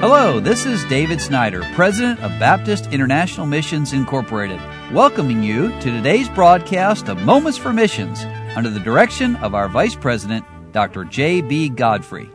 Hello, this is David Snyder, President of Baptist International Missions Incorporated, welcoming you to today's broadcast of Moments for Missions under the direction of our Vice President, Dr. J.B. Godfrey.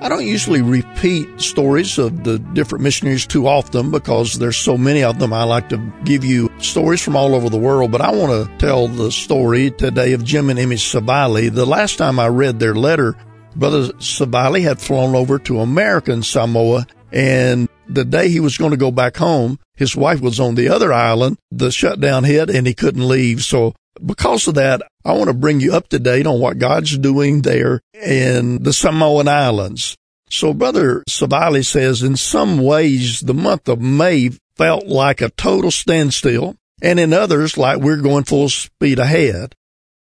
I don't usually repeat stories of the different missionaries too often because there's so many of them. I like to give you stories from all over the world, but I want to tell the story today of Jim and Emmy Savali. The last time I read their letter, Brother Savali had flown over to American Samoa and the day he was going to go back home, his wife was on the other island. The shutdown hit and he couldn't leave. So because of that, I want to bring you up to date on what God's doing there in the Samoan Islands. So Brother Savali says, in some ways, the month of May felt like a total standstill, and in others, like we're going full speed ahead.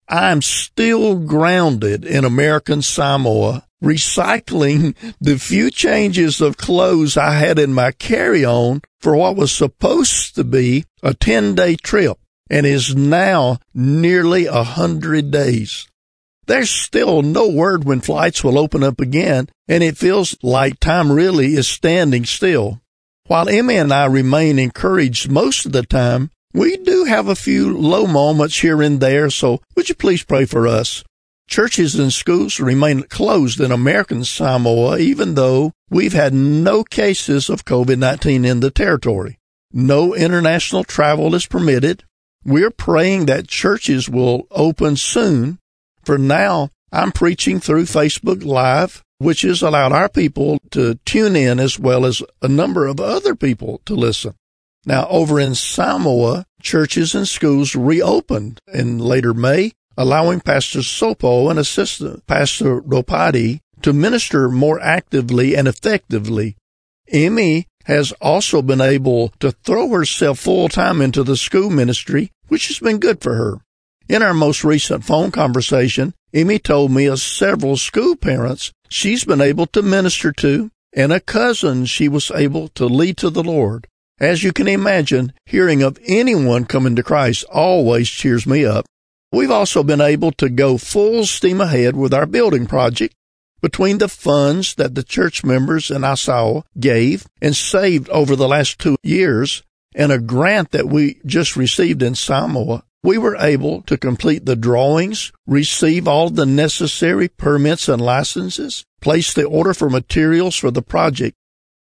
I'm still grounded in American Samoa, recycling the few changes of clothes I had in my carry-on for what was supposed to be a 10 day trip and is now nearly a hundred days. There's still no word when flights will open up again, and it feels like time really is standing still. While Emmy and I remain encouraged most of the time, we do have a few low moments here and there, so would you please pray for us? Churches and schools remain closed in American Samoa, even though we've had no cases of COVID-19 in the territory. No international travel is permitted. We're praying that churches will open soon. For now, I'm preaching through Facebook Live, which has allowed our people to tune in as well as a number of other people to listen. Now, over in Samoa, churches and schools reopened in later May, allowing Pastor Sopo and Assistant Pastor Ropati to minister more actively and effectively. Emmy has also been able to throw herself full time into the school ministry, which has been good for her. In our most recent phone conversation, Emmy told me of several school parents she's been able to minister to and a cousin she was able to lead to the Lord. As you can imagine, hearing of anyone coming to Christ always cheers me up. We've also been able to go full steam ahead with our building project between the funds that the church members in Asau gave and saved over the last two years and a grant that we just received in Samoa, we were able to complete the drawings, receive all the necessary permits and licenses, place the order for materials for the project.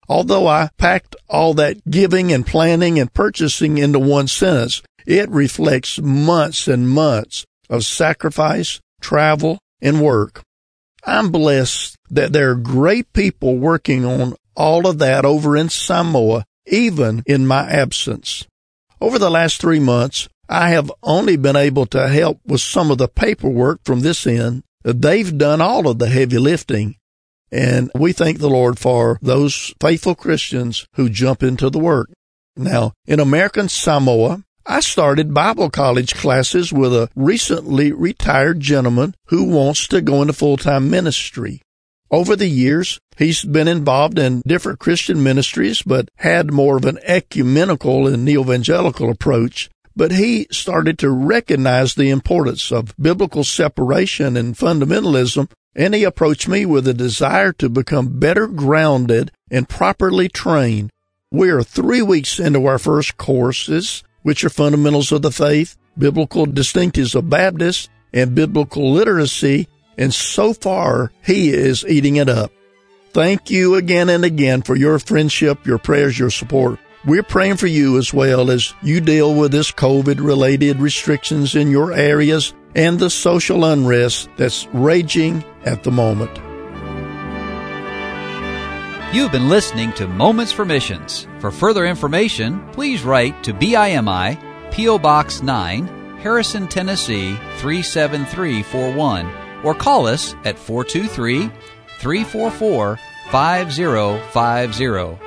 Although I packed all that giving and planning and purchasing into one sentence, it reflects months and months of sacrifice, travel, and work. I'm blessed that there are great people working on all of that over in Samoa, even in my absence. Over the last three months, I have only been able to help with some of the paperwork from this end. They've done all of the heavy lifting. And we thank the Lord for those faithful Christians who jump into the work. Now, in American Samoa, I started Bible college classes with a recently retired gentleman who wants to go into full-time ministry. Over the years, he's been involved in different Christian ministries, but had more of an ecumenical and neo-evangelical approach. But he started to recognize the importance of biblical separation and fundamentalism, and he approached me with a desire to become better grounded and properly trained. We are three weeks into our first courses which are fundamentals of the faith, biblical distinctives of Baptists, and biblical literacy. And so far, he is eating it up. Thank you again and again for your friendship, your prayers, your support. We're praying for you as well as you deal with this COVID related restrictions in your areas and the social unrest that's raging at the moment. You've been listening to Moments for Missions. For further information, please write to BIMI, P.O. Box 9, Harrison, Tennessee 37341, or call us at 423 344 5050.